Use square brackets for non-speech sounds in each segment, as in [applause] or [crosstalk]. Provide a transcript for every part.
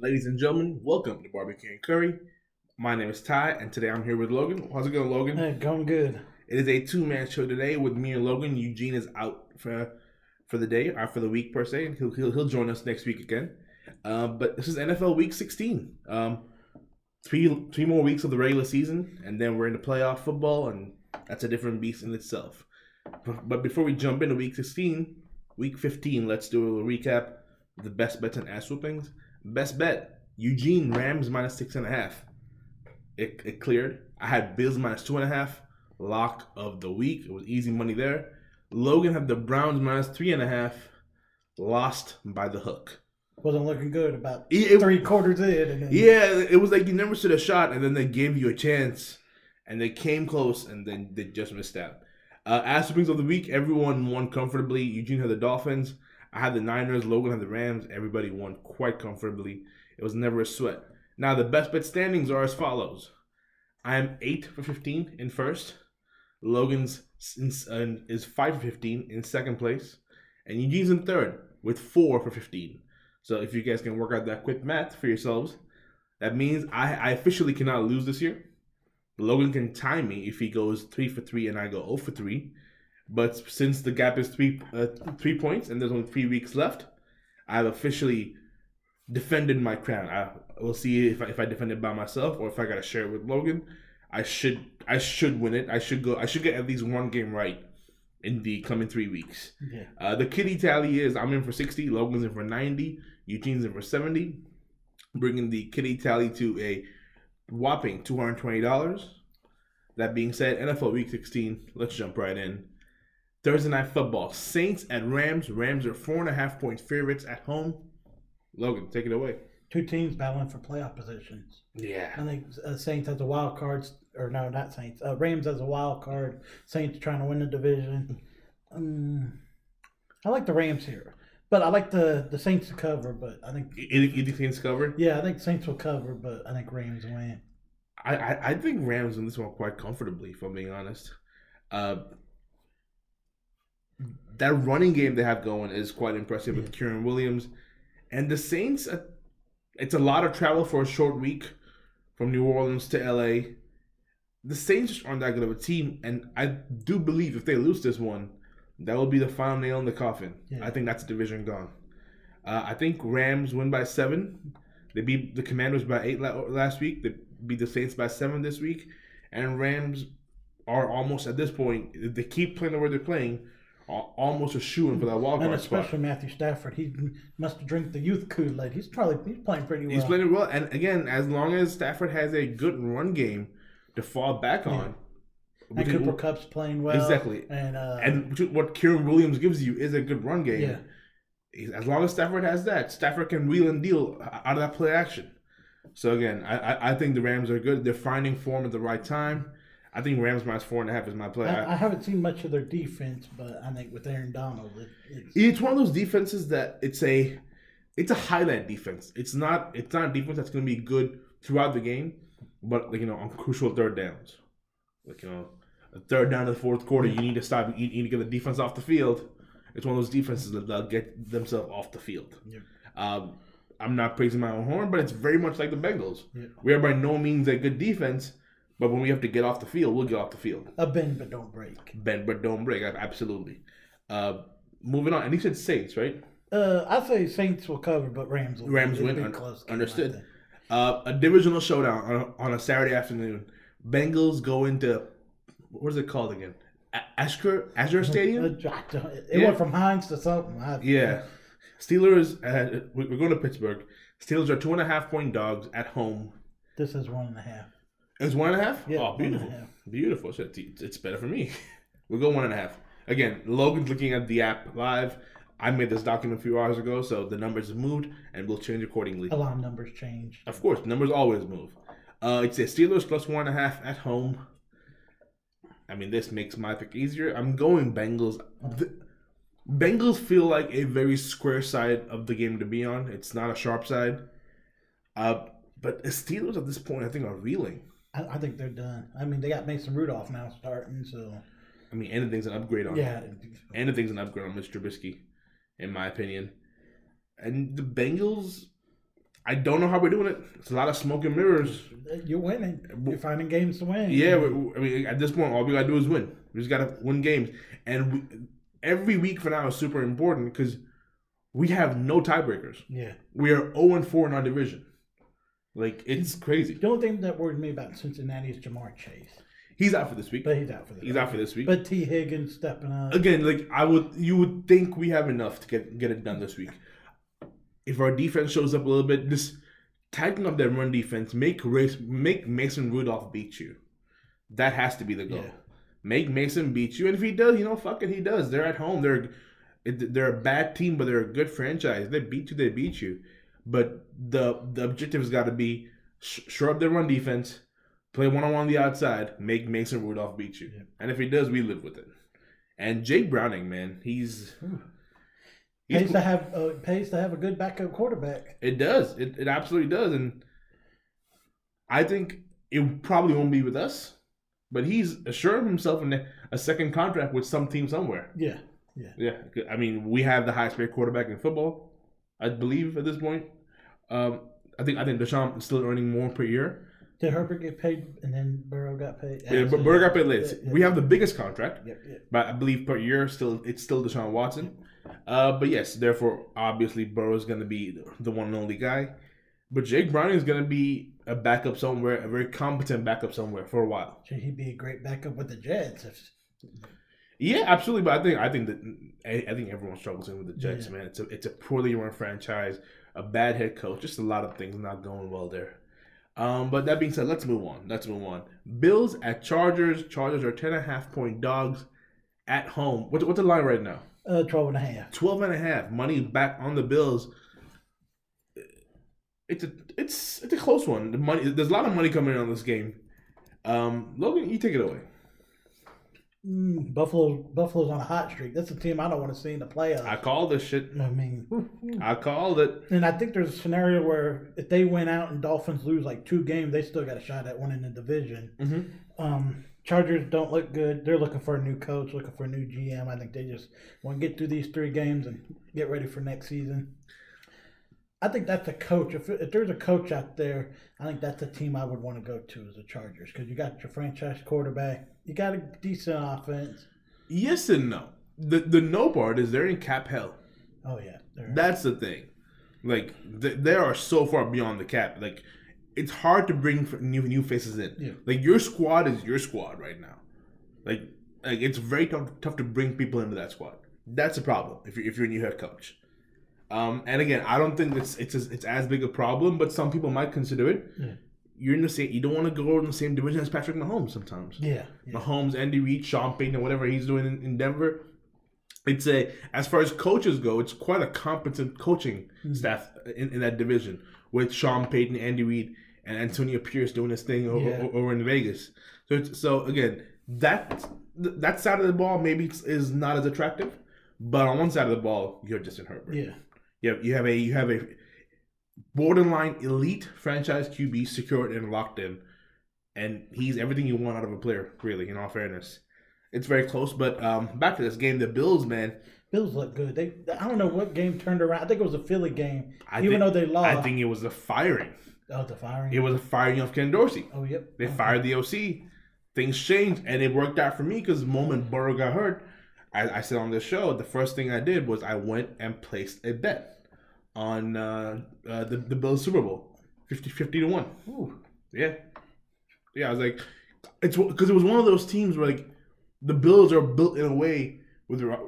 Ladies and gentlemen, welcome to Barbecue and Curry. My name is Ty, and today I'm here with Logan. How's it going, Logan? Hey, going good. It is a two-man show today with me and Logan. Eugene is out for for the day, or for the week per se, and he'll he'll, he'll join us next week again. Uh, but this is NFL Week 16. Um, three three more weeks of the regular season, and then we're into playoff football, and that's a different beast in itself. But but before we jump into Week 16, Week 15, let's do a recap of the best bets and ass whoopings. Best bet: Eugene Rams minus six and a half. It, it cleared. I had Bills minus two and a half. Lock of the week. It was easy money there. Logan had the Browns minus three and a half. Lost by the hook. Wasn't looking good about It- it- three quarters in. Then, Yeah, it was like you never stood a shot, and then they gave you a chance, and they came close, and then they just missed out. Uh, ass whoopings of the week, everyone won comfortably. Eugene had the Dolphins. I had the Niners. Logan had the Rams. Everybody won quite comfortably. It was never a sweat. Now the best bet standings are as follows. I am eight for fifteen in first. Logan's is five for fifteen in second place, and Eugene's in third with four for fifteen. So if you guys can work out that quick math for yourselves, that means I, I officially cannot lose this year. Logan can tie me if he goes three for three and I go 0 for three. But since the gap is three uh, three points and there's only three weeks left, I've officially defended my crown. I will see if I, if I defend it by myself or if I gotta share it with Logan. I should I should win it. I should go. I should get at least one game right in the coming three weeks. Yeah. Uh, the kitty tally is I'm in for 60, Logan's in for 90, Eugene's in for 70, bringing the kitty tally to a whopping $220. That being said, NFL Week 16, let's jump right in. Thursday Night Football, Saints at Rams. Rams are four and a half point favorites at home. Logan, take it away. Two teams battling for playoff positions. Yeah. I think uh, Saints has a wild card, or no, not Saints. Uh, Rams has a wild card. Saints trying to win the division. Um, I like the Rams here, but I like the the Saints to cover. But I think, You you think Saints cover? yeah, I think Saints will cover, but I think Rams win. I, I, I think Rams win this one quite comfortably, if I'm being honest. Uh, that running game they have going is quite impressive with Kyren Williams. And the Saints, uh, it's a lot of travel for a short week from New Orleans to LA. The Saints aren't that good of a team. And I do believe if they lose this one, that will be the final nail in the coffin. Yeah. I think that's the division gone. Uh, I think Rams win by seven. They beat the Commanders by eight last week. They beat the Saints by seven this week, and Rams are almost at this point. If they keep playing the way they're playing, almost a shoe in for that wild And card spot. especially Matthew Stafford, he must drink the youth Kool Aid. He's probably he's playing pretty well. He's playing well, and again, as long as Stafford has a good run game to fall back on, and Cooper Kupp's playing well. Exactly. And uh, and what Kyren Williams gives you is a good run game. yeah, As long as Stafford has that, Stafford can wheel and deal out of that play action. So again, I, I think the Rams are good. They're finding form at the right time. I think Rams minus four and a half is my play. I, I haven't seen much of their defense, but I think with Aaron Donald, it, it's, it's one of those defenses that it's a it's a highlight defense. It's not it's not a defense that's going to be good throughout the game, but like you know on crucial third downs, like you know a third down in the fourth quarter, you need to stop. You need to get the defense off the field. It's one of those defenses that they'll get themselves off the field. Yeah. Um, I'm not praising my own horn, but it's very much like the Bengals. Yeah. We are by no means a good defense, but when we have to get off the field, we'll get off the field. a bend but don't break. Bend but don't break. Absolutely. Uh, moving on, and he said Saints, right? Uh, I say Saints will cover, but Rams will Rams win. a Un- close understood. Uh, a divisional showdown on a, on a Saturday afternoon. Bengals go into what is it called again? A- Azure Azure Stadium. Uh, don't- It Yeah. went from Heinz to something. I, Yeah, Steelers. Uh, we're going to Pittsburgh. Steelers are two and a half point dogs at home. This is one and a half. It's one and a half. Yeah, oh, one and a beautiful, beautiful. So it's, it's better for me. [laughs] we'll go one and a half. Again, Logan's looking at the app live. I made this document a few hours ago, so the numbers have moved and we'll change accordingly. A lot of numbers change. Of course, numbers always move. Uh, it's a Steelers plus one and a half at home. I mean, this makes my pick easier. I'm going Bengals. The, Bengals feel like a very square side of the game to be on. It's not a sharp side. Uh, but the Steelers at this point, I think, are reeling. I, I think they're done. I mean, they got Mason Rudolph now starting, so I mean, anything's an upgrade on. yeah. anything's an upgrade on Mr. Trubisky, in my opinion. And the Bengals, I don't know how we're doing it. It's a lot of smoke and mirrors. You're winning. You're finding games to win. Yeah, I mean, at this point, all we gotta do is win. We just gotta win games, and we, every week for now is super important because we have no tiebreakers. Yeah. We are zero and four in our division. Like it's crazy. The only thing that worries me about Cincinnati is Ja'Marr Chase, He's out for this week. but he's out for the. He's out for this week. But Tee Higgins stepping up. Again, like I would, you would think we have enough to get get it done this week. If our defense shows up a little bit, just tighten up that run defense. Make race, make Mason Rudolph beat you. That has to be the goal. Yeah. Make Mason beat you, and if he does, you know, fuck it, he does. They're at home. They're they're a bad team, but they're a good franchise. They beat you, they beat you. But the the objective has got to be sh- shore up their run defense, play one on one on the outside, make Mason Rudolph beat you. Yeah. And if he does, we live with it. And Jake Browning, man, he's, he's Pays to have uh, pays to have a good backup quarterback. it does. It, it absolutely does. And I think it probably won't be with us, but he's assured himself in a second contract with some team somewhere. Yeah, Yeah. Yeah, I mean, we have the highest paid quarterback in football, I believe, at this point. Um, I think I think Deshaun is still earning more per year. Did Herbert get paid and then Burrow got paid? Yeah, but Burger got paid late. Yeah, yeah. We have the biggest contract, yep. but I believe per year still it's still Deshaun Watson. Uh, but yes, therefore, obviously, Burrow is going to be the one and only guy. But Jake Browning is going to be a backup somewhere, a very competent backup somewhere for a while. Should he be a great backup with the Jets? Yeah, absolutely. But I think I think that I, I think everyone struggles in with the Jets, Yeah. man. It's a it's a poorly run franchise, a bad head coach, just a lot of things not going well there. Um, but that being said, let's move on. Let's move on. Bills at Chargers. Chargers are 10 and a half point dogs at home. What's, what's the line right now? uh, 12 and a half. 12 and a half. Money back on the Bills. It's a it's it's a close one. The money there's a lot of money coming in on this game. Um, Logan, you take it away. Mm, Buffalo, Buffalo's on a hot streak. That's a team I don't want to see in the playoffs. I called this shit. I mean, I called it. and I think there's a scenario where if they win out and Dolphins lose like two games, they still got a shot at winning the division. Mhm. Um, Chargers don't look good. They're looking for a new coach, looking for a new GM. I think they just want to get through these three games and get ready for next season. I think that's a coach. If, if there's a coach out there, I think that's a team I would want to go to as the Chargers because you got your franchise quarterback, you got a decent offense. Yes and no. The the no part is they're in cap hell. Oh yeah, That's the thing. Like th- they are so far beyond the cap. Like it's hard to bring new new faces in. Yeah. Like your squad is your squad right now. Like like it's very tough tough to bring people into that squad. That's a problem if you're if you're a new head coach. Um, and again, I don't think it's it's as, it's as big a problem, but some people might consider it. Yeah. You're in the same. You don't want to go in the same division as Patrick Mahomes sometimes. yeah, yeah. Mahomes, Andy Reid, Sean Payton, whatever he's doing in, in Denver. It's a as far as coaches go, it's quite a competent coaching hmm. staff in, in that division with Sean Payton, Andy Reid, and Antonio Pierce doing his thing over, Yeah. over in Vegas. So it's, so again, that that side of the ball maybe is- is not as attractive, but on one side of the ball, you're Justin Herbert. yeah. You have, you have a you have a borderline elite franchise QB secured and locked in, and he's everything you want out of a player. Really, in all fairness, it's very close. But um, back to this game, the Bills, man. Bills look good. They I don't know what game turned around. I think it was a Philly game. I Even think, though they lost. I think it was a firing. oh the firing. It was a firing of Ken Dorsey. oh yep. They Okay. fired the OC. Things changed, and it worked out for me because the moment Burrow got hurt, I, I said on the show, the first thing I did was I went and placed a bet on uh, uh, the, the Bills Super Bowl 50 50 to 1. Ooh. Yeah. Yeah, I was like, it's because it was one of those teams where like the Bills are built in a way where they're,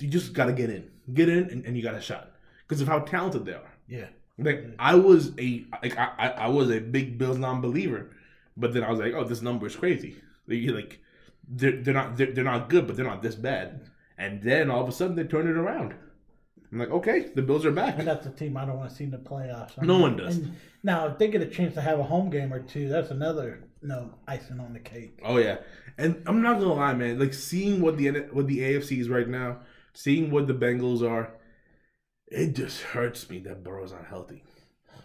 you just got to get in. Get in, and, and you got a shot because of how talented they are. Yeah. Like I was a like I, I I was a big Bills non-believer, but then I was like, oh, this number is crazy. Like, like they're they're not they're, they're not good, but they're not this bad. And then all of a sudden they turn it around. I'm like, okay, the Bills are back. And that's a team I don't want to see in the playoffs. I No mean, one does. and now, if they get a chance to have a home game or two, that's another no icing on the cake. Oh yeah, and I'm not gonna lie, man. Like seeing what the what the AFC is right now, seeing what the Bengals are, it just hurts me that Burrow's not healthy.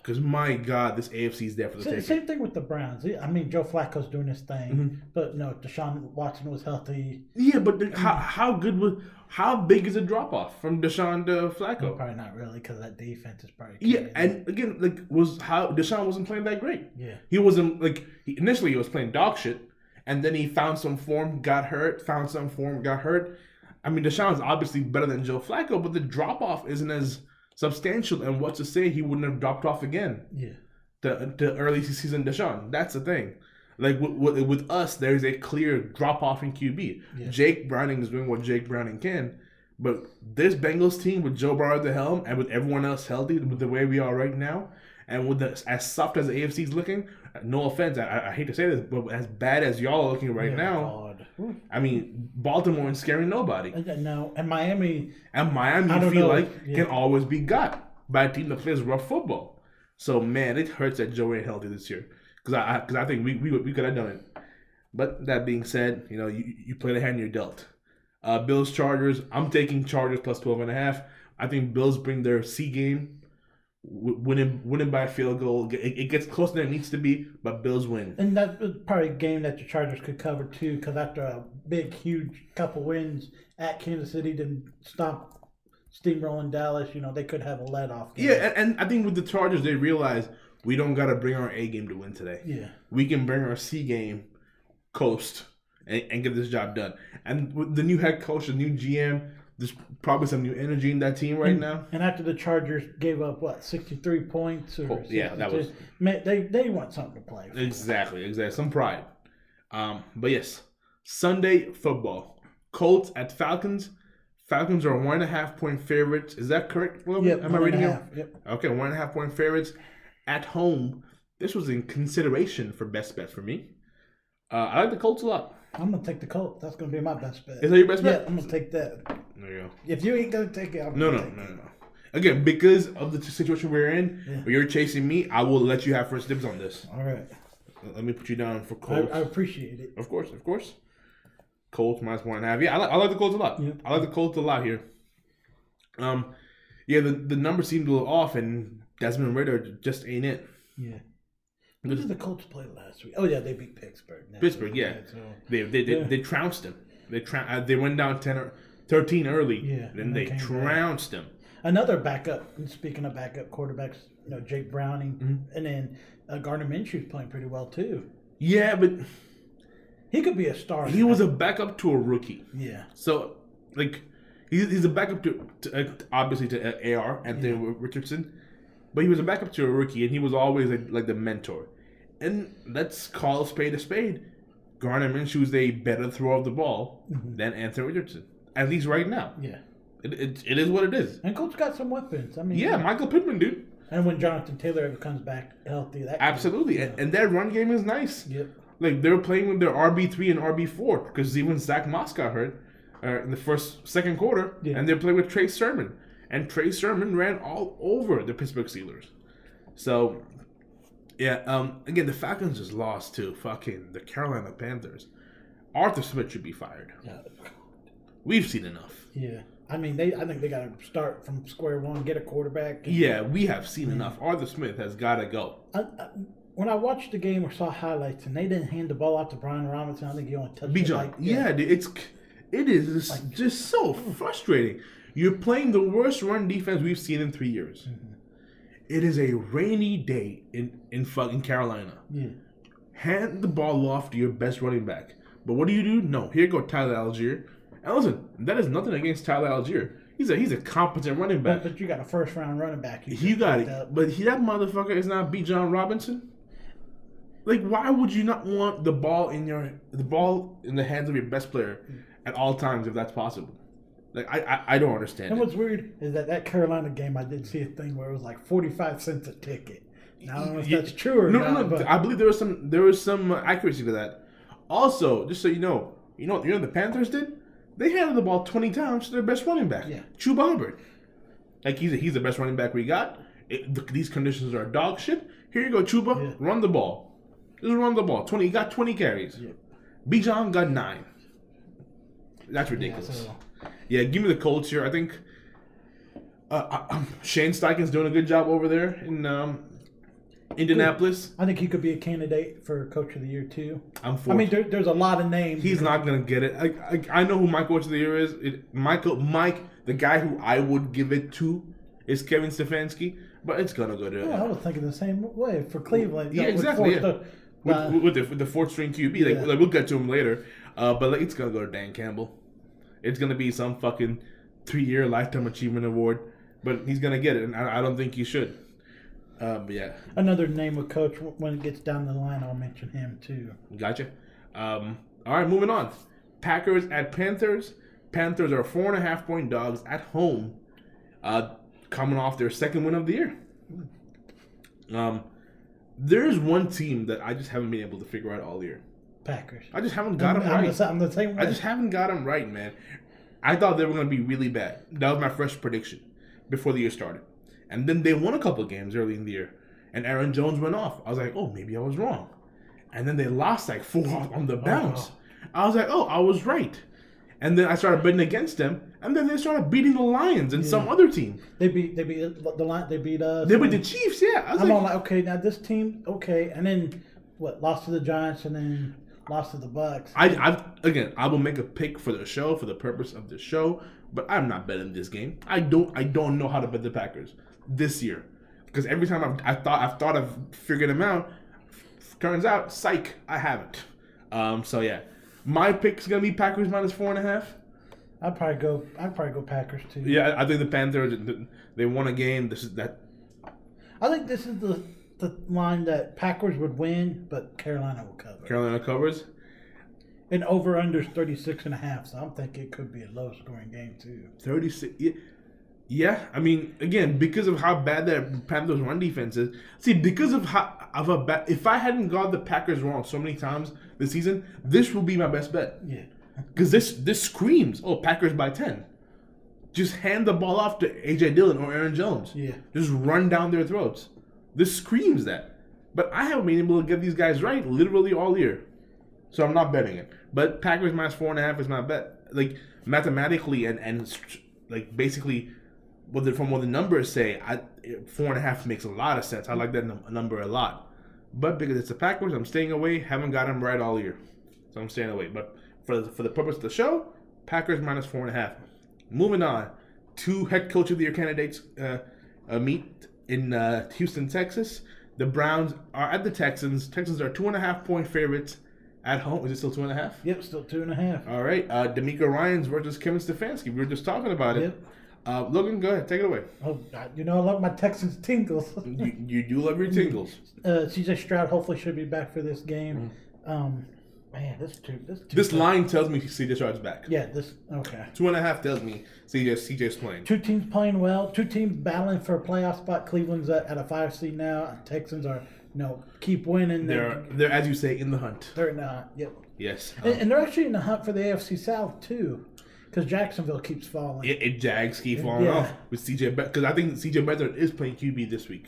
Because my God, this AFC is there for the Sa- taking. Same thing with the Browns. I mean, Joe Flacco's doing his thing, Mm-hmm. but no, Deshaun Watson was healthy. Yeah, but the, how how good was how big is a drop off from Deshaun to Flacco? Probably not really because that defense is probably Yeah, crazy. and again, like was how Deshaun wasn't playing that great. yeah, He wasn't like he, initially he was playing dog shit, and then he found some form, got hurt, found some form, got hurt. I mean, Deshaun's obviously better than Joe Flacco, but the drop off isn't as substantial. And what to say he wouldn't have dropped off again yeah, to, to early season Deshaun? That's the thing. Like with, with, with us, there's a clear drop off in QB. Yeah. Jake Browning is doing what Jake Browning can. But this Bengals team with Joe Burrow at the helm and with everyone else healthy, with the way we are right now, and with the, as soft as the AFC is looking, no offense, I, I hate to say this, but as bad as y'all are looking right Yeah, now. I mean, Baltimore ain't scaring nobody. And, and no, and Miami. And Miami, I feel know. like, Yeah. can always be got by a team that plays rough football. So, man, it hurts that Joe ain't healthy this year. Because I, because I think we, we, we could have done it. But that being said, you know, you, you play the hand you're dealt. Uh, Bills Chargers. I'm taking Chargers plus 12 and a half. I think Bills bring their C game, winning winning by a field goal. It, it gets closer than it needs to be, but Bills win. And that's uh, probably a game that the Chargers could cover too, because after a big, huge couple wins at Kansas City, didn't stop steamrolling Dallas. You know they could have a let off. Game. Yeah, and, and I think with the Chargers, they realize we don't got to bring our A game to win today. yeah, We can bring our C game, coast, and, and get this job done. And with the new head coach, the new GM, there's probably some new energy in that team right now. And after the Chargers gave up what sixty three points or yeah, that was man, they they want something to play. For. Exactly, exactly. Some pride. Um, but yes, Sunday football. Colts at Falcons. Falcons are one and a half point favorites. Is that correct? Logan? Yep, Am I and reading it? Yep. Okay, one and a half point favorites at home. This was in consideration for best bet for me. Uh, I like the Colts a lot. I'm gonna take the Colts. That's gonna be my best bet. Is that your best bet? yeah, bet? I'm gonna take that. There you go. If you ain't gonna take it, I'm No, gonna no, no, no, no. Again, because of the situation we're in, Yeah. where you're chasing me, I will let you have first dibs on this. All right, Let me put you down for Colts. I appreciate it. Of course, of course. Colts minus one and a half. Yeah, I like, I like the Colts a lot. Yeah. I like the Colts a lot here. Um, yeah, the the numbers seemed a little off, and Desmond Ridder just ain't it. Yeah. Who did the Colts play last week? Oh yeah, they beat Pittsburgh. Pittsburgh, yeah. They they they, Yeah. they trounced him. They tra- uh, they went down 10 or 13 early. Yeah, Then and they they came back. trounced him. Another backup. Speaking of backup quarterbacks, you know Jake Browning, Mm-hmm. and then uh, Gardner Minshew's playing pretty well too. Yeah, but He could be a star. he was a backup to a rookie. yeah, So, like, he's, a backup to, to uh, obviously to uh, AR Anthony Richardson, but he was a backup to a rookie, and he was always like, like the mentor. And let's call a spade a spade. Gardner Minshew is a better thrower of the ball than Anthony Richardson, at least right now. yeah. It, it, it is what it is. And Colts got some weapons. I mean, Yeah, Michael Pittman, dude, And when Jonathan Taylor ever comes back healthy, that absolutely, and, and that run game is nice. Yep. Like they're playing with their RB three and RB four because even Zach Moss got hurt uh, in the first second quarter, Yeah. and they're playing with Trey Sermon, and Trey Sermon ran all over the Pittsburgh Steelers. So, yeah, um, again the Falcons just lost to fucking the Carolina Panthers. Arthur Smith should be fired. Yeah. We've seen enough. Yeah. I mean, they. I think they got to start from square one, get a quarterback. Yeah, we have seen enough. Arthur Smith has got to go. I, I, when I watched the game or saw highlights, and they didn't hand the ball out to Brian Robinson, I think he only touched it Bijan, like yeah, dude, it's it is just so hmm. frustrating. You're playing the worst run defense we've seen in three years. Mm-hmm. It is a rainy day in in fucking Carolina. yeah. Hand the ball off to your best running back. But what do you do? No, here go Tyler Allgeier. And listen, that is nothing against Tyler Allgeier. He's a he's a competent running back. But, but you got a first round running back. You just got it. up. But he, that motherfucker is not Bijan Robinson. Like, why would you not want the ball in your the ball in the hands of your best player hmm. at all times if that's possible? Like, I I, I don't understand. And it. what's weird is that that Carolina game, I did see a thing where it was like forty five cents a ticket. Now, I don't know if that's true or No, not. no, no. But I believe there was some there was some accuracy to that. Also, just so you know, you know, you know what the Panthers did? They handed the ball twenty times to their best running back, Yeah. Chuba Hubbard. Like he's he's the best running back we got. It, th- these conditions are dog shit. Here you go, Chuba. Yeah. Run the ball. Just run the ball. Twenty. He got twenty carries. Yeah. Bijan got nine. That's ridiculous. so, Yeah, give me the Colts here. I think uh, uh, um, Shane Steichen's doing a good job over there in um, Indianapolis. I think he could be a candidate for coach of the year too. I'm for. I mean, there, there's a lot of names. he's not gonna get it. I, I, I know who my coach of the year is. It, Michael Mike, the guy who I would give it to, is Kevin Stefanski. But it's gonna go to Yeah, I was thinking the same way for Cleveland. Yeah, exactly, yeah. with, uh, with, the, with the fourth string QB. Like, Yeah. like we'll get to him later. Uh, but like it's gonna go to Dan Campbell. It's gonna be some fucking three year lifetime achievement award. But he's gonna get it, and I, I don't think he should. Uh, yeah, another name of coach when it gets down the line. I'll mention him too. gotcha. Um, all right, moving on. Packers at Panthers. Panthers are four and a half point dogs at home, uh, coming off their second win of the year. Um, there is one team that I just haven't been able to figure out all year. Packers. I just haven't got I'm, them I'm right. the, I'm the same. I just haven't got them right, man. I thought they were going to be really bad. That was my first prediction before the year started. And then they won a couple games early in the year, and Aaron Jones went off. I was like, oh, maybe I was wrong. And then they lost like four oh, on the bounce. I was like, oh, I was right. And then I started betting against them, and then they started beating the Lions and some other team. They beat they beat the line. They beat us. They beat the Chiefs, yeah. I was I'm like, all like, okay, now this team, okay, and then what? Lost to the Giants and then lost to the Bucks. I, I again, I will make a pick for the show for the purpose of the show, but I'm not betting this game. I don't, I don't know how to bet the Packers this year because every time I've, I thought I've thought of figuring them out, turns out, psych, I haven't. Um, so yeah, my pick's gonna be Packers minus four and a half. I'd probably go. I'd probably go Packers too. Yeah, I think the Panthers they won a game. This is that. I think this is the the line that Packers would win, but Carolina will cover. Carolina covers. And over under 36 and a half, so I'm thinking it could be a low scoring game too. 36. Yeah, I mean, again, because of how bad that Panthers run defense is. See, because of how of a bad. If I hadn't got the Packers wrong so many times this season, this will be my best bet. Yeah. Because this this screams, oh, Packers by ten. Just hand the ball off to AJ Dillon or Aaron Jones. Yeah. Just run down their throats. This screams that. But I haven't been able to get these guys right literally all year. So I'm not betting it. But Packers minus four and a half is my bet. Like mathematically and and like basically, what the, from what the numbers say, I four and a half makes a lot of sense. I like that num- number a lot. But because it's the Packers, I'm staying away. Haven't got them right all year, so I'm staying away. But for the, for the purpose of the show, Packers minus four and a half. Moving on, two head coach of the year candidates uh, uh, meet in uh, Houston, Texas. The Browns are at the Texans. Texans are two and a half point favorites at home. Is it still two and a half? Yep, still two and a half. All right. Uh, DeMeco Ryans versus Kevin Stefanski. We were just talking about it. Yep. Uh, Logan, go ahead. Take it away. Oh, God, you know I love my Texans tingles. [laughs] You, you do love your tingles. uh, CJ Stroud hopefully should be back for this game. Um, man, this too. This too. This line tells me CJ Stroud's back. Yeah, this okay. Two and a half tells me CJ CJ's playing. Two teams playing well. Two teams battling for a playoff spot. Cleveland's at, at a five seed now. Texans are you know keep winning. They're they're as you say in the hunt. they're not. Yep. Yes. And, and they're actually in the hunt for the AFC South too, because Jacksonville keeps falling. It, it Jags keep falling Yeah. off with CJ because I think CJ Beathard is playing QB this week.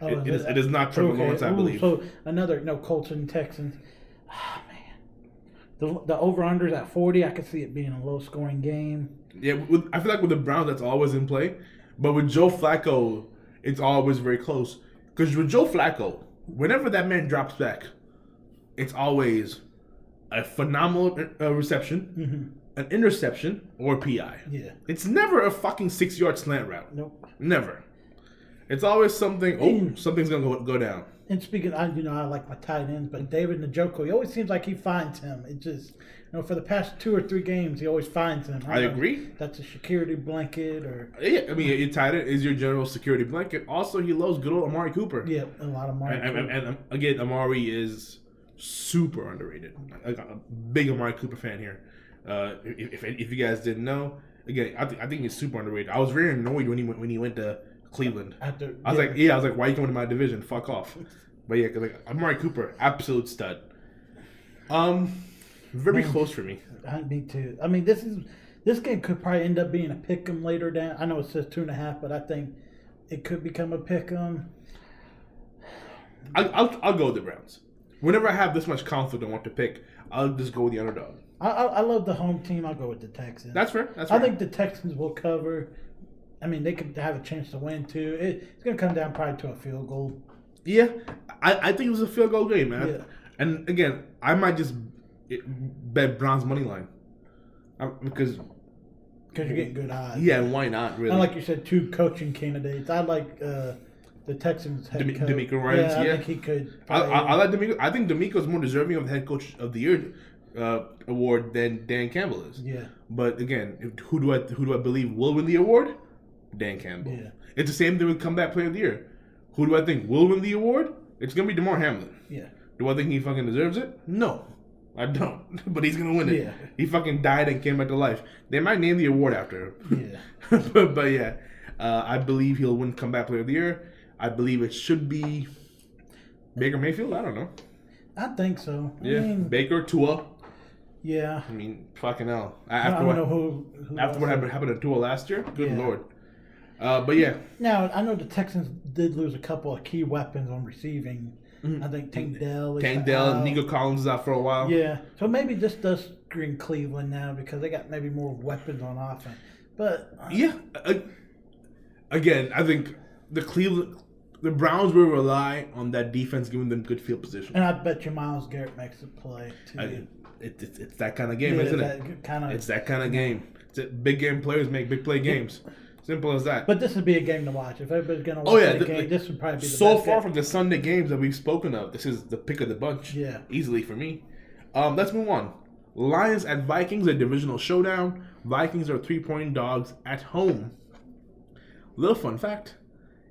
Oh, it, it, is, it is not Trevor okay. Lawrence, I Ooh, believe. So another no Colts and Texans. Ah man, the the over unders at forty. I could see it being a low scoring game. yeah, with, I feel like with the Browns, that's always in play. But with Joe Flacco, it's always very close. Because with Joe Flacco, whenever that man drops back, it's always a phenomenal uh, reception, an interception, or PI. Yeah. It's never a fucking six yard slant route. Nope. Never. It's always something. Oh, Mm. something's gonna go, go down. And speaking, I you know I like my tight ends, but David Njoku, he always seems like he finds him. It just you know for the past two or three games, he always finds him. I know agree. That's a security blanket or Yeah, I mean, your tight end is your general security blanket. Also, he loves good old Amari Cooper. yeah, a lot of money. And, and, and, again, Amari is super underrated. I got a big Amari Cooper fan here. Uh, if, if, if you guys didn't know, again, I, th- I think he's super underrated. I was very annoyed when he went when he went to Cleveland. After, I was yeah. like, yeah, I was like, why are you going to my division? Fuck off. But yeah, 'cause, like Amari Cooper, absolute stud. Um, very close for me. I me too. I mean, this is this game could probably end up being a pick 'em later down. I know it says two and a half, but I think it could become a pick 'em. I, I'll I'll go with the Browns. Whenever I have this much confidence on what to pick, I'll just go with the underdog. I, I I love the home team. I'll go with the Texans. That's fair. That's fair. I think the Texans will cover. I mean, they could have a chance to win too. It, it's going to come down probably to a field goal. Yeah, I, I think it was a field goal game, man. Yeah. And again, I might just bet Browns money line I, because because you're getting good odds. yeah, why not really? And like you said, two coaching candidates. I like uh, the Texans head Demi- coach. DeMeco Ryans, Yeah, I yeah. think he could. I. I, I like DeMeco. I think DeMeco's more deserving of the head coach of the year uh, award than Dan Campbell is. yeah, But again, who do I who do I believe will win the award? Dan Campbell. Yeah. It's the same thing with comeback player of the year. Who do I think will win the award? It's gonna be Damar Hamlin. yeah, Do I think he fucking deserves it? No, I don't. [laughs] But he's gonna win it. Yeah. He fucking died and came back to life. They might name the award after him. yeah. [laughs] but, but yeah, uh, I believe he'll win comeback player of the year. I believe it should be Baker Mayfield. I don't know. I think so. Yeah, I mean, Baker, Tua. yeah. I mean, fucking hell. I After don't what know who. who after what happened, happened to Tua last year, good Yeah. lord. Uh, but yeah, Now I know the Texans did lose a couple of key weapons on receiving. I think Tank Dell. is Tank Dell. Nico Collins is out for a while. Yeah, so maybe this does green Cleveland now because they got maybe more weapons on offense. But uh, Yeah. uh, again, I think the Cleveland, the Browns will rely on that defense giving them good field position. and I bet you Myles Garrett makes a play too. I, it, it's it's that kind of game, Yeah, isn't that it? Kind of. It's that kind of game. It's a, big game players make big play games. Simple as that. But this would be a game to watch. If everybody's going to watch Oh, yeah, the- game, like, this would probably be the so far game. from the Sunday games that we've spoken of, this is the pick of the bunch. Yeah. Easily for me. Um, let's move on. Lions at Vikings, a divisional showdown. Vikings are three point dogs at home. Little fun fact.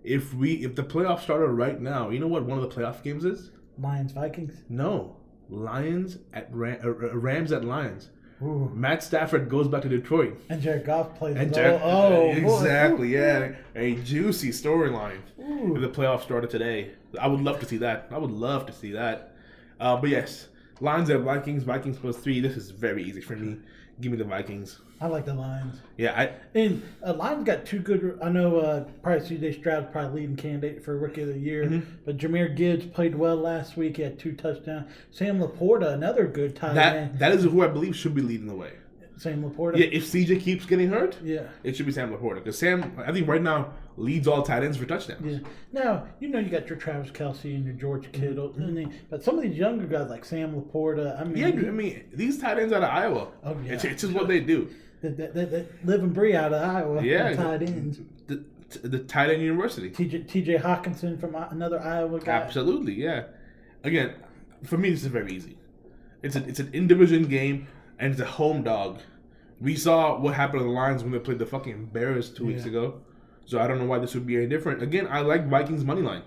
If we if the playoffs started right now, you know what one of the playoff games is? Lions Vikings. No. Lions at Ram, uh, uh, Rams at Lions. Ooh. Matt Stafford goes back to Detroit. And Jared Goff plays. And Jared- oh, boy. exactly, yeah, a juicy storyline. If the playoffs started today, I would love to see that. I would love to see that. Uh, but yes, Lions at Vikings. Vikings plus three. This is very easy for me. Give me the Vikings. I like the Lions. Yeah, I And uh, Lions got two good. I know uh, probably CJ Stroud's probably leading candidate for rookie of the year, Mm-hmm. but Jahmyr Gibbs played well last week. He had two touchdowns. Sam LaPorta, another good tight that end. that is who I believe should be leading the way. Sam LaPorta. Yeah, if CJ keeps getting hurt, Yeah. it should be Sam LaPorta because Sam, I think right now leads all tight ends for touchdowns. Yeah. Now you know you got your Travis Kelce and your George Kittle, and then, but some of these younger guys like Sam LaPorta. I mean, Mm-hmm. Yeah, I mean these tight ends out of Iowa. Oh, yeah. it's, it's just what they do. that, that, that, that live and breathe out of Iowa. Yeah, tight ends. The, the tight end university. TJ TJ Hockenson from another Iowa guy. Absolutely, yeah. Again, for me, this is very easy. It's a, it's an in division game, and it's a home dog. We saw what happened to the Lions when they played the fucking Bears two weeks Yeah. ago. So I don't know why this would be any different. Again, I like Vikings money line.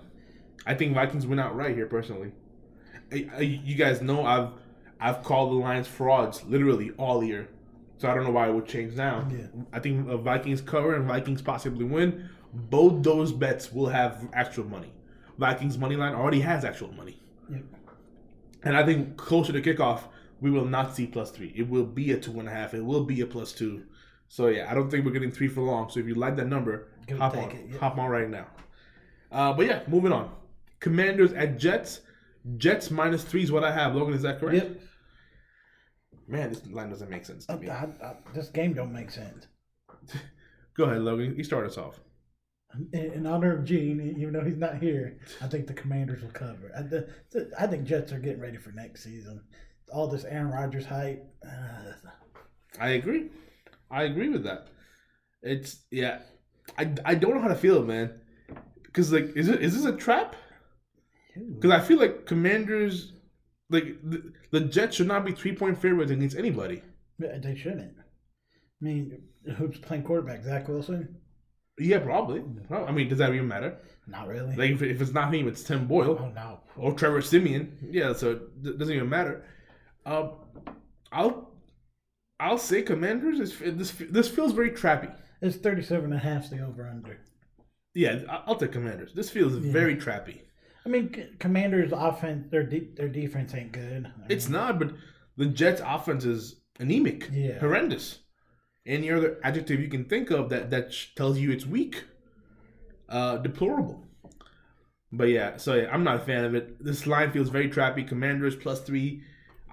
I think Vikings went out right here personally. I- I- You guys know I've I've called the Lions frauds literally all year, so I don't know why it would change now. Yeah. I think Vikings cover and Vikings possibly win. Both those bets will have actual money. Vikings money line already has actual money, Yep. and I think closer to kickoff we will not see plus three. It will be a two and a half. It will be a plus two. So yeah, I don't think we're getting three for long. So if you like that number, Go hop on, it, yeah. hop on right now. Uh, but yeah, moving on. Commanders at Jets. Jets minus three is what I have. Logan, is that correct? Yep. Man, this line doesn't make sense to me. I, I, this game don't make sense. [laughs] Go ahead, Logan. You start us off. In, in honor of Gene, even though he's not here, I think the Commanders will cover. I, the, the- I think Jets are getting ready for next season. All this Aaron Rodgers hype. [sighs] I agree. I agree with that. It's yeah. I, I don't know how to feel, man. Because like, is it is this a trap? Because I feel like Commanders, like the, the Jets should not be three point favorites against anybody. they shouldn't. I mean, who's playing quarterback? Zach Wilson? Yeah, probably. Well, I mean, does that even matter? Not really. Like, if, if it's not him, it's Tim Boyle oh no. or Trevor Siemian. Yeah, so it doesn't even matter. Um, I'll I'll say Commanders. Is, this this feels very trappy. It's 37 and a half the over under. Yeah, I'll take Commanders. This feels very trappy. I mean, C- Commanders' offense, their de- their defense ain't good. I It's not, but the Jets' offense is anemic, Yeah. horrendous. Any other adjective you can think of that that sh- tells you it's weak, uh, deplorable. But yeah, so yeah, I'm not a fan of it. This line feels very trappy. Commanders plus three.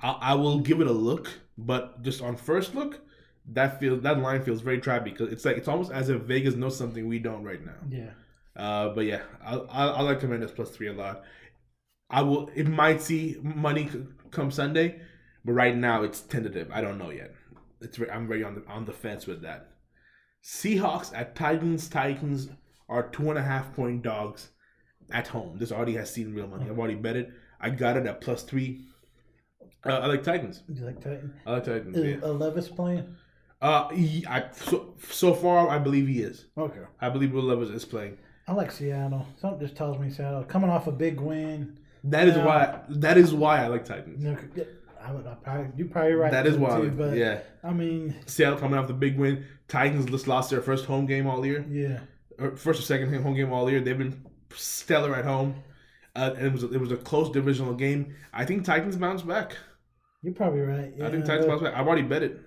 I, I will give it a look, but just on first look, that feels that line feels very trappy because it's like it's almost as if Vegas knows something we don't right now. Yeah. Uh, but yeah, I, I, I like Commanders plus three a lot. I will. It might see money c- come Sunday, but right now it's tentative. I don't know yet. It's I'm very on the on the fence with that. Seahawks at Titans. Titans are two and a half point dogs at home. This already has seen real money. I've already bet it. I got it at plus three. Uh, I like Titans. You like Titans? I like Titans. Is Yeah. Levis playing? Uh, he, I so, so far I believe he is. Okay. I believe Will Levis is playing. I like Seattle. Something just tells me Seattle coming off a big win. That is why. That is why I like Titans. Know, I would I probably you probably right. That is why. too, but yeah, I mean, Seattle coming off the big win. Titans just lost their first home game all year, yeah, or first or second home game all year. They've been stellar at home. Uh, and it was it was a close divisional game. I think Titans bounce back. you're probably right. I think Titans bounce back. I've already bet it.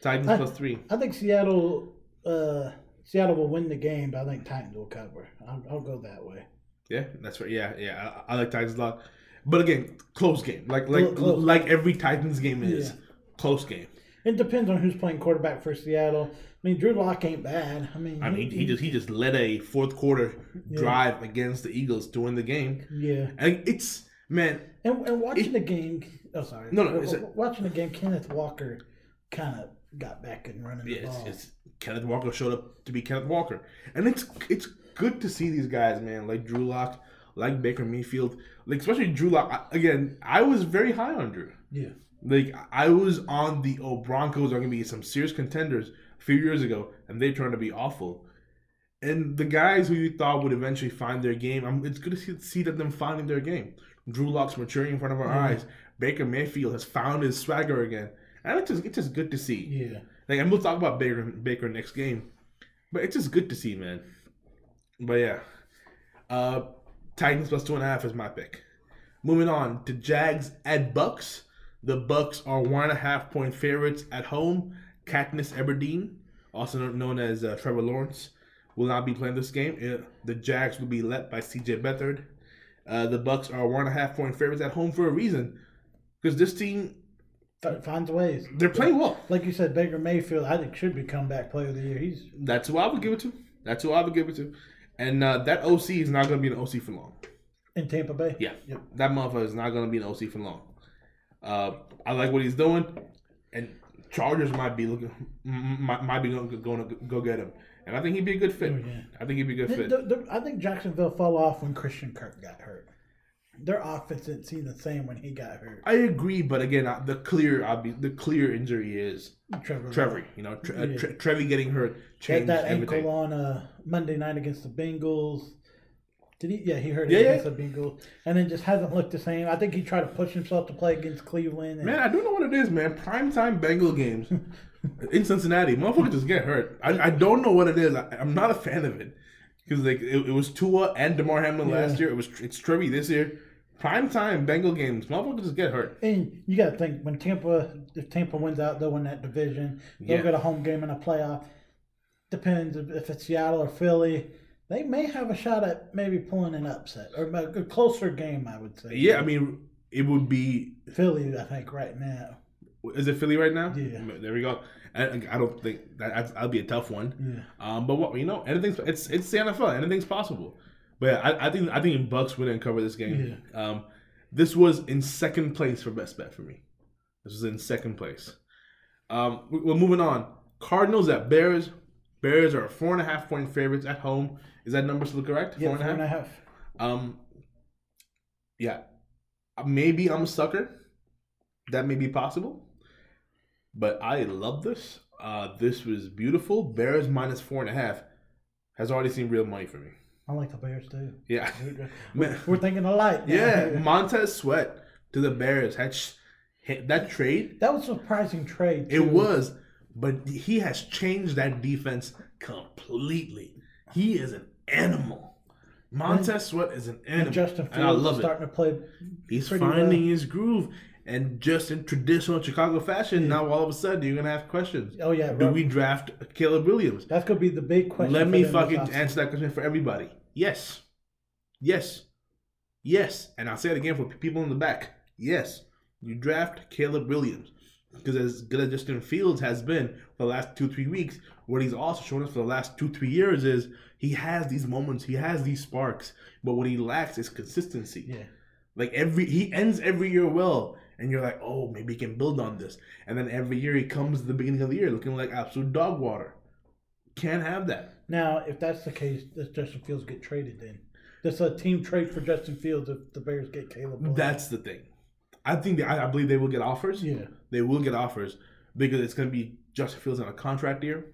Titans I- plus three. I think Seattle. Uh, Seattle will win the game, but I think Titans will cover. I'll, I'll go that way. Yeah, that's right. Yeah, yeah. I, I like Titans a lot. But again, close game. Like like Close. like every Titans game is Yeah. close game. It depends on who's playing quarterback for Seattle. I mean, Drew Lock ain't bad. I mean, I mean, he just he just led a fourth quarter Yeah. drive against the Eagles to win the game. yeah. And it's man, And, and watching the game, oh sorry, No, no, W- it's a- w- watching the game, Kenneth Walker kind of got back and running yeah, it's, it's Kenneth Walker showed up to be Kenneth Walker, and it's it's good to see these guys, man, like Drew Lock, like Baker Mayfield, like especially Drew Lock. Again, I was very high on Drew. yeah, Like I was on the oh Broncos are gonna be some serious contenders a few years ago, and they turned to be awful. And the guys who you thought would eventually find their game, I'm, it's good to see, see that them finding their game. Drew Lock's maturing in front of our Yeah. eyes. Baker Mayfield has found his swagger again, and it's just it's just good to see. yeah. Like, and we'll talk about Baker Baker next game, but it's just good to see, man. But yeah, uh, Titans plus two and a half is my pick. Moving on to Jags at Bucks. The Bucks are one and a half point favorites at home. Katniss Everdeen, also known as uh, Trevor Lawrence, will not be playing this game. The Jags will be led by C.J. Beathard. Uh, the Bucks are one and a half point favorites at home for a reason, because this team F- finds ways. they're playing well. Like you said, Baker Mayfield, I think should be comeback player of the year. He's That's who I would give it to. That's who I would give it to. And uh, that OC is not going to be an OC for long. in Tampa Bay. Yeah, Yep. that motherfucker is not going to be an OC for long. Uh, I like what he's doing, and Chargers might be looking, might, might be going to go get him, and I think he'd be a good fit. Oh, yeah. I think he'd be a good The- fit. the- the- I think Jacksonville fell off when Christian Kirk got hurt. Their offense didn't seem the same when he got hurt. I agree, but again, the clear, be the clear injury is Trevor. Trevor. You know, tre- uh, Yeah. tre- Trevi getting hurt Had changed that everything. ankle on uh, Monday night against the Bengals. Did he? Yeah, he hurt Yeah, it yeah. against the Bengals, and then just hasn't looked the same. I think he tried to push himself to play against Cleveland. And, Man, I don't know what it is, man. Primetime Bengal games [laughs] in Cincinnati, motherfuckers just get hurt. I, I don't know what it is. I, I'm not a fan of it because like it, it was Tua and Damar Hamlin Yeah. last year. It was it's Trevi this year. Primetime Bengal games, motherfuckers just get hurt. And you got to think when Tampa, if Tampa wins out, they'll win that division. They'll Yeah. get a home game in a playoff. Depends if it's Seattle or Philly. They may have a shot at maybe pulling an upset or a closer game. I would say. Yeah, I mean it would be. Philly. I think right now. Is it Philly right now? Yeah. There we go. I, I don't think that that'll be a tough one. Yeah. Um, but what you know, anything's it's it's the NFL. Anything's possible. But yeah, I, I think I think Bucks win and cover this game. Yeah. Um, this was in second place for best bet for me. This was in second place. Um, we're moving on. Cardinals at Bears. Bears are four and a half point favorites at home. Is that number still correct? Yeah, four and a half. four and a half. Um, yeah, Uh, maybe I'm a sucker. That may be possible, but I love this. Uh, this was beautiful. Bears minus four and a half has already seen real money for me. I like the Bears too. Yeah, We're, [laughs] Man. we're thinking alike. now. yeah. [laughs] Montez Sweat to the Bears had sh- that trade. That was a surprising trade. It was, but he has changed that defense completely. He is an animal. Montez Sweat is an animal, And Justin and I Fields love is it. starting to play. He's finding well. his groove. And just in traditional Chicago fashion, now all of a sudden you're gonna have questions. Oh yeah, Do Rob- we draft Caleb Williams? that's gonna be the big question. Let me fucking answer that question for everybody. Yes. Yes. Yes. And I'll say it again for people in the back. Yes. You draft Caleb Williams. Because as good as Justin Fields has been for the last two, three weeks, what he's also shown us for the last two, three years is he has these moments, he has these sparks, but what he lacks is consistency. Yeah. Like every he ends every year well, and you're like, oh, maybe he can build on this. And then every year he comes the beginning of the year looking like absolute dog water. Can't have that. Now, if that's the case, does Justin Fields get traded then? Does a team trade for Justin Fields if the Bears get Caleb? That's the thing. I think they, I, I believe they will get offers. yeah. They will get offers because it's going to be Justin Fields on a contract year,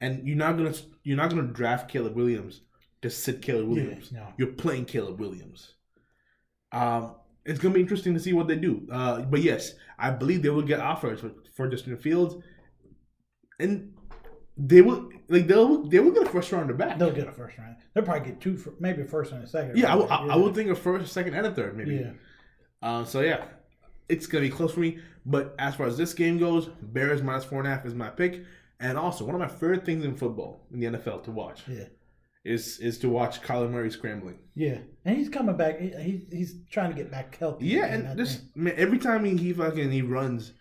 and you're not gonna you're not gonna draft Caleb Williams to sit Caleb Williams. no. You're playing Caleb Williams. Um, it's gonna be interesting to see what they do. Uh, but yes, I believe they will get offers for, for Justin Fields, and they will like they'll they will get a first round rounder back. They'll get a first round. They'll probably get two, for, maybe a first and a second. Yeah, I, round. will- I, I would think a first, second, and a third maybe. Yeah. Uh, so yeah, it's gonna be close for me. But as far as this game goes, Bears minus four and a half is my pick. And also, one of my favorite things in football in the NFL to watch Yeah. is is to watch Kyler Murray scrambling. Yeah. And he's coming back. He, he, he's trying to get back healthy. Yeah, and this think. man, every time he, he fucking he runs,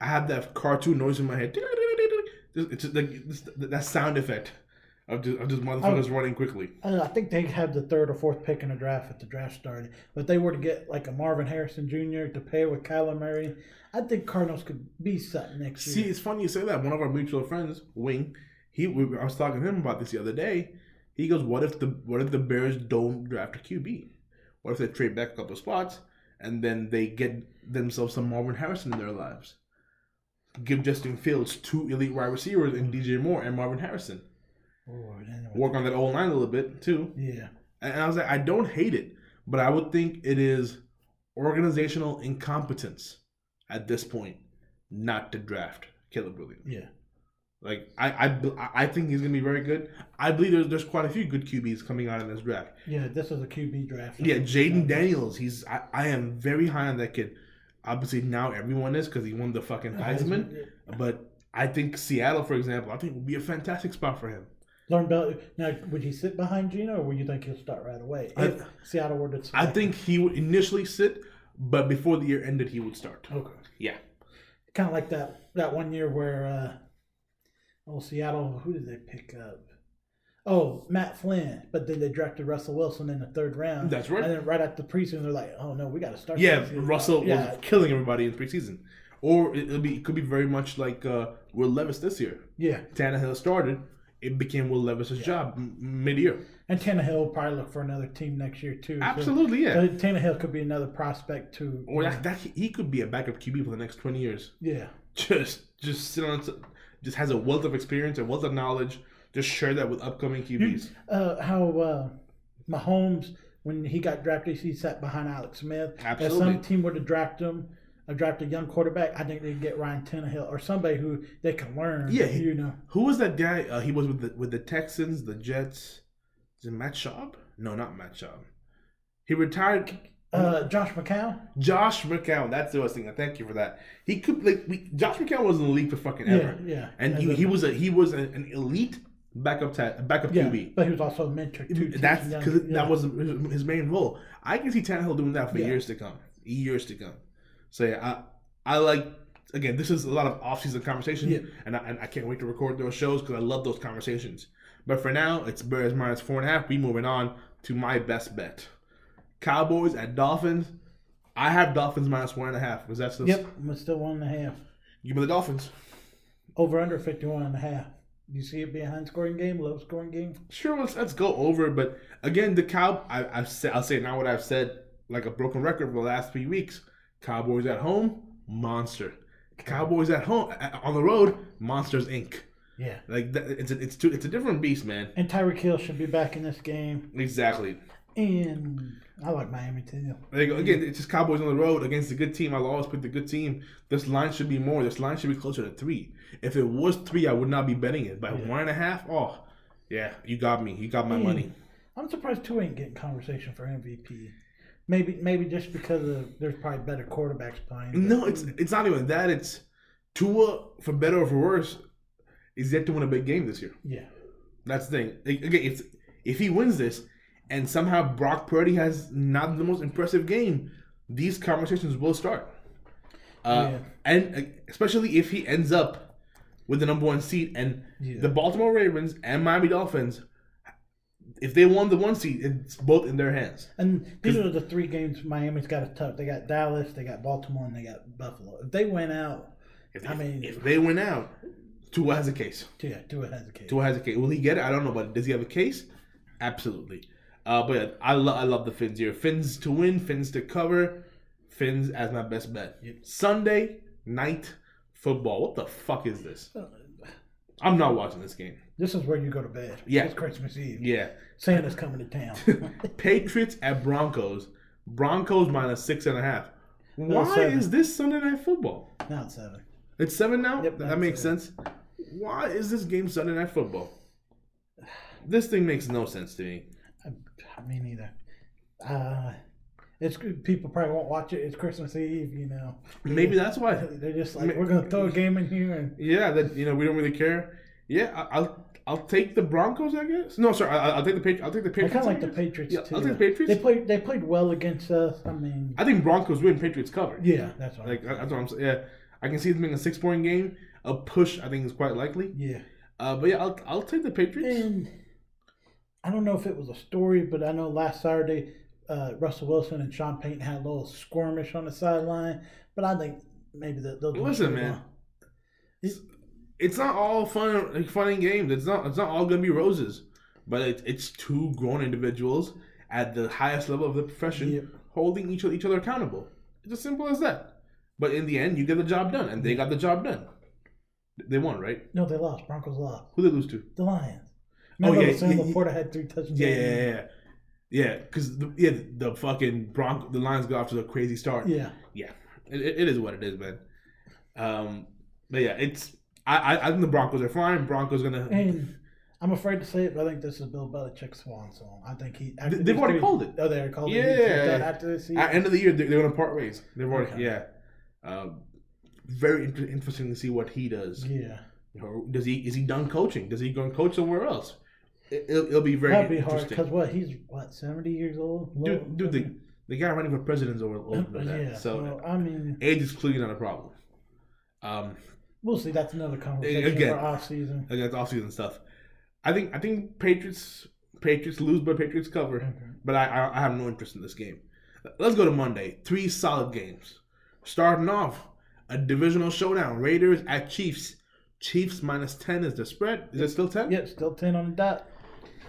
I have that cartoon noise in my head. [laughs] It's just like that sound effect of just, of just motherfuckers running quickly. I think they had the third or fourth pick in the draft at the draft started. But they were to get like a Marvin Harrison Jr. to pair with Kyler Murray. I think Cardinals could be something next See, year. See, it's funny you say that. One of our mutual friends, Wing, he we, I was talking to him about this the other day. He goes, "What if the what if the Bears don't draft a QB? What if they trade back a couple spots and then they get themselves some Marvin Harrison in their lives? Give Justin Fields two elite wide receivers and DJ Moore and Marvin Harrison. Work on that old line a little bit too." Yeah. And I was like, I don't hate it, but I would think it is organizational incompetence at this point not to draft Caleb Williams. Yeah. Like I, I, I think he's gonna be very good. I believe there's there's quite a few good QBs coming out in this draft. Yeah. This is a QB draft. Yeah, Jayden Daniels. He's I, I am very high on that kid. Obviously now everyone is because he won the fucking [laughs] Heisman. But I think Seattle, for example, I think would be a fantastic spot for him. Learn about now. Would he sit behind Geno, or would you think he'll start right away? I- If Seattle were to, I think he would initially sit, but before the year ended, he would start. okay. Yeah. Kind of like that that one year where, uh, oh Seattle, who did they pick up? Oh, Matt Flynn, but then they drafted Russell Wilson in the third round. That's right. And then right after the preseason, they're like, "Oh no, we got to start." Yeah. Russell Yeah, was killing everybody in preseason. Or it, it'll be it could be very much like uh, Will Levis this year. yeah. Tannehill started, it became Will Levis's job m- mid-year. And Tannehill will probably look for another team next year too. so- Absolutely, yeah. So Tannehill could be another prospect too. Or that, that he could be a backup QB for the next twenty years. Yeah. Just just sit on, just has a wealth of experience, a wealth of knowledge. Just share that with upcoming QBs. uh, how uh, Mahomes, when he got drafted, he sat behind Alex Smith. If Absolutely. some team were to draft him, or draft a young quarterback, I think they'd get Ryan Tannehill or somebody who they can learn. Yeah, you know. Who was that guy? Uh, he was with the with the Texans, the Jets. Is it Matt Schaub? No, not Matt Schaub. He retired. Uh, Josh McCown. Josh McCown. That's the I was thinking. Thank you for that. He could like we, Josh McCown was in the league for fucking ever, Yeah, yeah. and he, he was a he was an, an elite backup ta- backup yeah, QB. but he was also a mentor too. That's because yeah. that was his, his main role. I can see Tannehill doing that for years to come. Years to come. So yeah, I I like again. This is a lot of off season conversation, Yeah. and, I, and I can't wait to record those shows because I love those conversations. But for now, it's Bears minus four and a half. We moving on to my best bet: Cowboys at Dolphins. I have Dolphins minus one and a half. Was that still? Yep, I'm still one and a half. Give me the Dolphins. Over under 51 and a half. Do you see it being a high scoring game, low scoring game? Sure, let's let's go over. it, But again, the cow. I, I've said. I'll say now what I've said like a broken record for the last three weeks. Cowboys at home, monster. Cowboys at home on the road, Monsters Inc. Yeah. Like that, it's a, it's Tua, it's a different beast, man. And Tyreek Hill should be back in this game. Exactly. And I like Miami too. Like again, it's just Cowboys on the road against a good team. I'll always pick the good team. This line should be more. This line should be closer to three. If it was three, I would not be betting it. By Yeah. one and a half, oh, yeah, you got me. You got my money. I'm surprised two ain't getting conversation for MVP. Maybe maybe just because of, there's probably better quarterbacks playing. No, it's it's not even that. It's Tua, for better or for worse, is yet to win a big game this year. yeah. That's the thing. Again, if if he wins this, and somehow Brock Purdy has not the most impressive game, these conversations will start. Uh, Yeah. And especially if he ends up with the number one seat, and Yeah. the Baltimore Ravens and Miami Dolphins, if they won the one seed, it's both in their hands. And these are the three games Miami's got to tough. They got Dallas, they got Baltimore, and they got Buffalo. If they win out, If, I mean- if they win out, Tua has a case. yeah, Tua has a case. Tua has a case. Will he get it? I don't know, but does he have a case? Absolutely. Uh, but yeah, I love I love the Fins here. Fins to win, Fins to cover, Fins as my best bet. Yep. Sunday night football. What the fuck is this? I'm not watching this game. This is where you go to bed. Yeah. It's Christmas Eve. Yeah. Santa's coming to town. [laughs] Patriots at Broncos. Broncos minus six and a half. Why seven. is this Sunday night football? Not seven. It's seven now. Yep, that makes seven. sense. Why is this game Sunday night football? This thing makes no sense to me. I, I mean, either. Uh, it's. People probably won't watch it. It's Christmas Eve, you know. Maybe that's why. They're just like, we're gonna throw a game in here, and Yeah, that you know we don't really care. Yeah, I- I'll I'll take the Broncos. I guess. No, sorry, I- I'll take the Patriots. I'll take the I Patriots. kind of like the. Patriots Yeah, too. I'll take the Patriots. They played. They played well against us. I mean, I think Broncos win. Patriots cover. yeah, that's what. Like that's what I'm saying. Yeah, I can see them being a six point game. A push, I think, is quite likely. yeah, Uh, but yeah, I'll I'll take the Patriots. and I don't know if it was a story, but I know last Saturday, uh, Russell Wilson and Sean Payton had a little skirmish on the sideline. But I think maybe that those. Listen, man. It's not all fun, fun and games. It's not. It's not all gonna be roses. But it, it's two grown individuals at the highest level of the profession Yep. holding each other, each other accountable. It's as simple as that. But in the end, you get the job done, and they got the job done. They won, right? No, they lost. Broncos lost. Who they lose to? The Lions. Oh, yeah, Sam yeah, yeah. LaPorta had three touchdowns. Yeah, yeah, yeah, yeah. Yeah, because the, yeah, the fucking Bronco, the Lions got off to a crazy start. Yeah. yeah, it, it it is what it is, man. Um, but yeah, it's I, I I think the Broncos are fine. Broncos gonna And I'm afraid to say it, but I think this is Bill Belichick's swan song. I think he. after they've already three- called it. Oh, they already called it. Yeah. Said after this season. at end of the year they're, they're gonna part ways. They've already Okay. yeah. Um, very inter- interesting to see what he does. yeah, Or does he is he done coaching? Does he go and coach somewhere else? It, will it'll be very that'd be hard because what he's what 70 years old. Dude, dude, the, the guy running for president's over older than that. yeah. So well, I mean, age is clearly not a problem. Um, we'll see. That's another conversation Again. for off season. against offseason stuff. I think I think Patriots Patriots lose, but Patriots cover. But I, I I have no interest in this game. Let's go to Monday. Three solid games. Starting off, a divisional showdown. Raiders at Chiefs. Chiefs minus ten is the spread. Is it still ten? Yep, still 10 on the dot.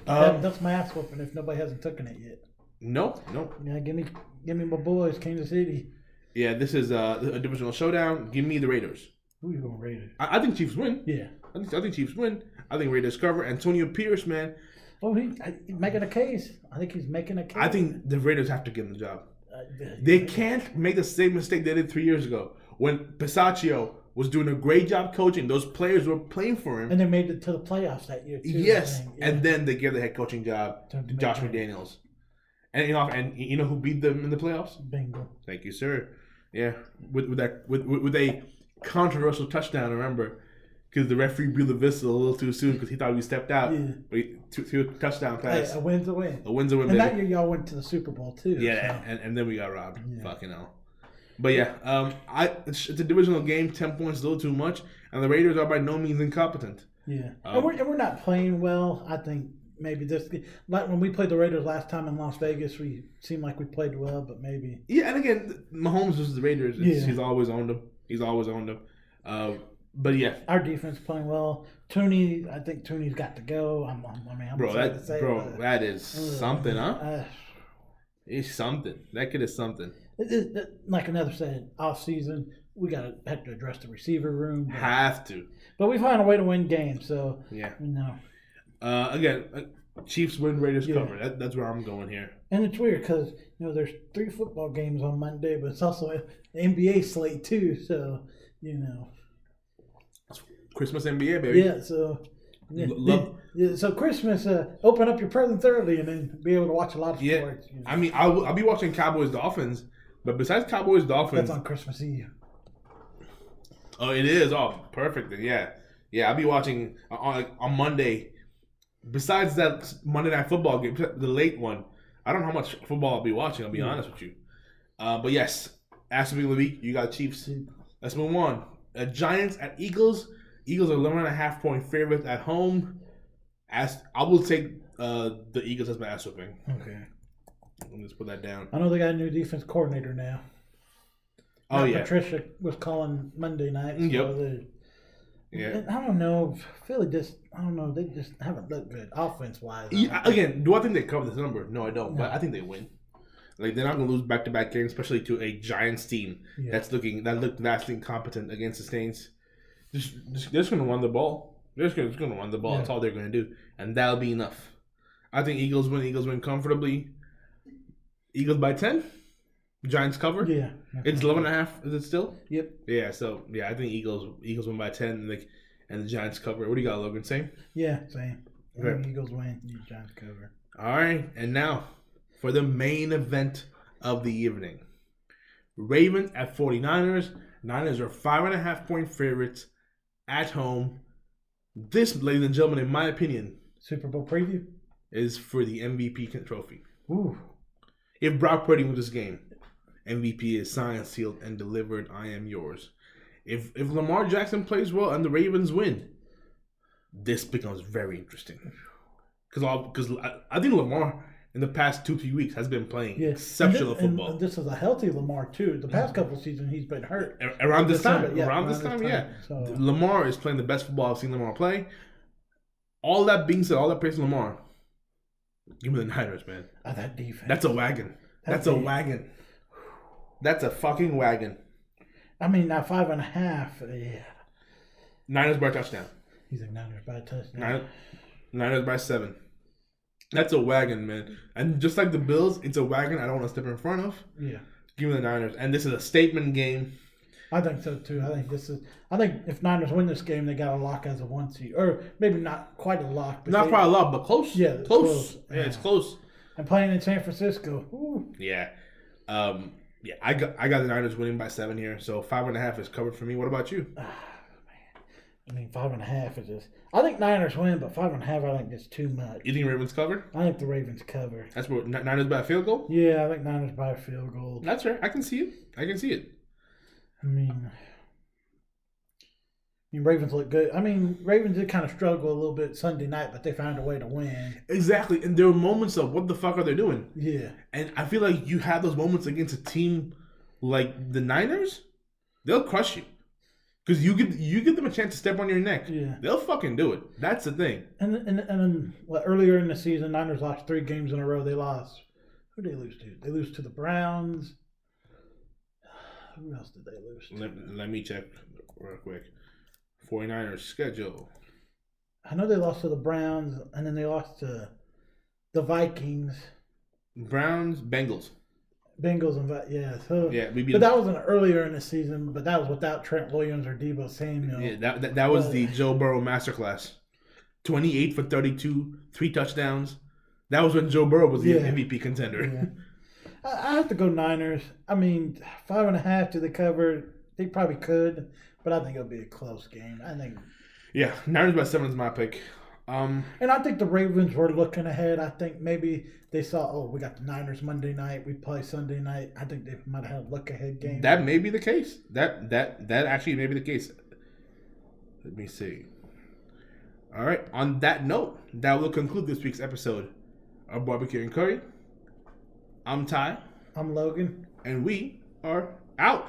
Um, that, that's my ass whooping if nobody hasn't taken it yet. No, no. Yeah, give me, give me my boys, Kansas City. Yeah, this is uh, a divisional showdown. Give me the Raiders. Who you gonna rate it? I, I think Chiefs win. Yeah. I think, I think Chiefs win. I think Raiders cover. Antonio Pierce, man. Oh, he, I- he's making a case. I think he's making a case. I think the Raiders have to give him the job. Uh, They can't make the same mistake they did three years ago when Bisaccia was doing a great job coaching. Those players were playing for him. And they made it to the playoffs that year too. Yes. Yeah. and then they gave the head coaching job To to Josh McDaniels. McDaniels. And you know, and you know who beat them in the playoffs? bingo. Thank you, sir. Yeah, with with that with with, with a controversial touchdown. Remember, because the referee blew the whistle a little too soon because he thought we stepped out. Yeah. But he threw, threw a touchdown Hey, pass. a win's a win. a win's a win, And baby. that year y'all went to the Super Bowl too. Yeah, so. and, and then we got robbed. Yeah. Fucking hell. But yeah, um, I it's, it's a divisional game. Ten points is a little too much, and the Raiders are by no means incompetent. Yeah, Um, and, we're, and we're not playing well. I think maybe this like when we played the Raiders last time in Las Vegas, we seemed like we played well, but maybe Yeah, and again, Mahomes versus the Raiders. Yeah. He's always owned them. He's always owned them. Uh, but yeah, our defense playing well. Toney, I think Toney's got to go. I'm, I'm I mean, I'm bro, that to say, bro, that is uh, something, huh? uh, It's something. That kid is something. it- it- it- like another said, off season, we got to have to address the receiver room. But, Have to. but we find a way to win games, so Yeah. you know. Uh, again, uh, Chiefs win, Raiders Yeah. cover. That, that's where I'm going here. And it's weird because you know there's three football games on Monday, but it's also an NBA slate too. So you know, Christmas NBA, baby. yeah. So yeah, love- yeah, so Christmas, uh, open up your presents early and then be able to watch a lot of Yeah. sports. you know. I mean, I'll, I'll be watching Cowboys Dolphins, but besides Cowboys Dolphins, That's on Christmas Eve. Oh, it is. Oh, perfect. Then yeah, yeah. I'll be watching uh, on on Monday. Besides that Monday night football game, the late one, I don't know how much football I'll be watching. I'll be Yeah. honest with you. Uh, but yes, after being the week, you got Chiefs. Let's move on. Uh, Giants at Eagles. Eagles are 11 and a half point favorites at home. As I will take uh, the Eagles as my ass whooping. Okay. Let me just put that down. I know they got a new defense coordinator now. Oh Matt yeah, Patricia was calling Monday night. So Yep. they- yeah. I don't know. Philly just, I don't know. They just haven't looked good offense wise. Yeah, Again, do I think they cover this number? No, I don't. But I think they win. Like they're not gonna lose back to back games, especially to a Giants team Yeah. that's looking that looked vastly incompetent against the Saints. Just, just they're just gonna run the ball. They're just gonna, just run the ball. That's all they're gonna do, and that'll be enough. I think Eagles win. Eagles win comfortably. Eagles by ten. Giants cover. yeah. It's 11 and a half. Is it still? Yep. Yeah. So yeah, I think Eagles Eagles win by ten, and like and the Giants cover. What do you got, Logan? Same. Yeah. Same. Okay. Eagles win. Giants cover. All right, and now for the main event of the evening. Ravens at 49ers. Niners are five and a half point favorites at home. This, ladies and gentlemen, in my opinion, Super Bowl preview. is for the MVP trophy. Ooh. If Brock Purdy wins this game, MVP is signed, sealed, and delivered. I am yours. If if Lamar Jackson plays well and the Ravens win, this becomes very interesting. Because all because I, I think Lamar in the past two three weeks has been playing Yeah. exceptional and thi- football. this is a healthy Lamar too. The past mm-hmm. couple seasons he's been hurt. A- around this December, time, yeah, around this time, yeah. So, Lamar is playing the best football I've seen Lamar play. All that being said, all that praise Lamar. Give me the Niners, man. oh, that defense. That's a wagon. That's That's a- wagon. That's a fucking wagon. I mean, now five and a half. Yeah. Niners by a touchdown. He's like Niners by a touchdown. Niners, Niners by seven. That's a wagon, man. And just like the Bills, it's a wagon I don't want to step in front of. Yeah. Give me the Niners. And this is a statement game. I think so too. I think this is. I think if Niners win this game, they got a lock as a one seed, or maybe not quite a lock. But Not they, quite a lot, but close. Yeah, close. close. Yeah, it's close. And playing in San Francisco. Ooh. Yeah. Um, yeah, I got I got the Niners winning by seven here. So five and a half is covered for me. What about you? [sighs] Ah, man. I mean, five and a half is just. I think Niners win, but five and a half, I think is too much. You think Ravens cover? I think the Ravens cover. That's what Niners by a field goal. Yeah, I think Niners by a field goal. That's right. I can see it. I can see it. I mean, I mean, Ravens look good. I mean, Ravens did kind of struggle a little bit Sunday night, but they found a way to win. Exactly. And there were moments of what the fuck are they doing? Yeah, And I feel like you have those moments against a team like the Niners, they'll crush you. Because you give you give them a chance to step on your neck. yeah. They'll fucking do it. That's the thing. And and and then well, earlier in the season, Niners lost three games in a row. They lost. Who did they lose to? They lose to the Browns. [sighs] Who else did they lose to? Let, let me check real quick. 49ers schedule. I know they lost to the Browns, and then they lost to the Vikings, Browns, Bengals. Bengals, and Vi- yeah. So Yeah, we beat But that was an earlier in the season. But that was without Trent Williams or Deebo Samuel. Yeah, that, that, that was But- the Joe Burrow masterclass. 28 for 32, three touchdowns. That was when Joe Burrow was the Yeah. MVP contender. Yeah. [laughs] I, I have to go Niners. I mean, five and a half. Do they cover? They probably could, but I think it'll be a close game. I think, Yeah, Niners by seven is my pick. Um, and I think the Ravens were looking ahead. I think maybe they saw, oh, we got the Niners Monday night. We play Sunday night. I think they might have had a look ahead game. that may be the case. That that that actually may be the case. Let me see. All right. On that note, that will conclude this week's episode of Barbecue and Curry. I'm Ty, I'm Logan. and we are out.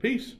Peace.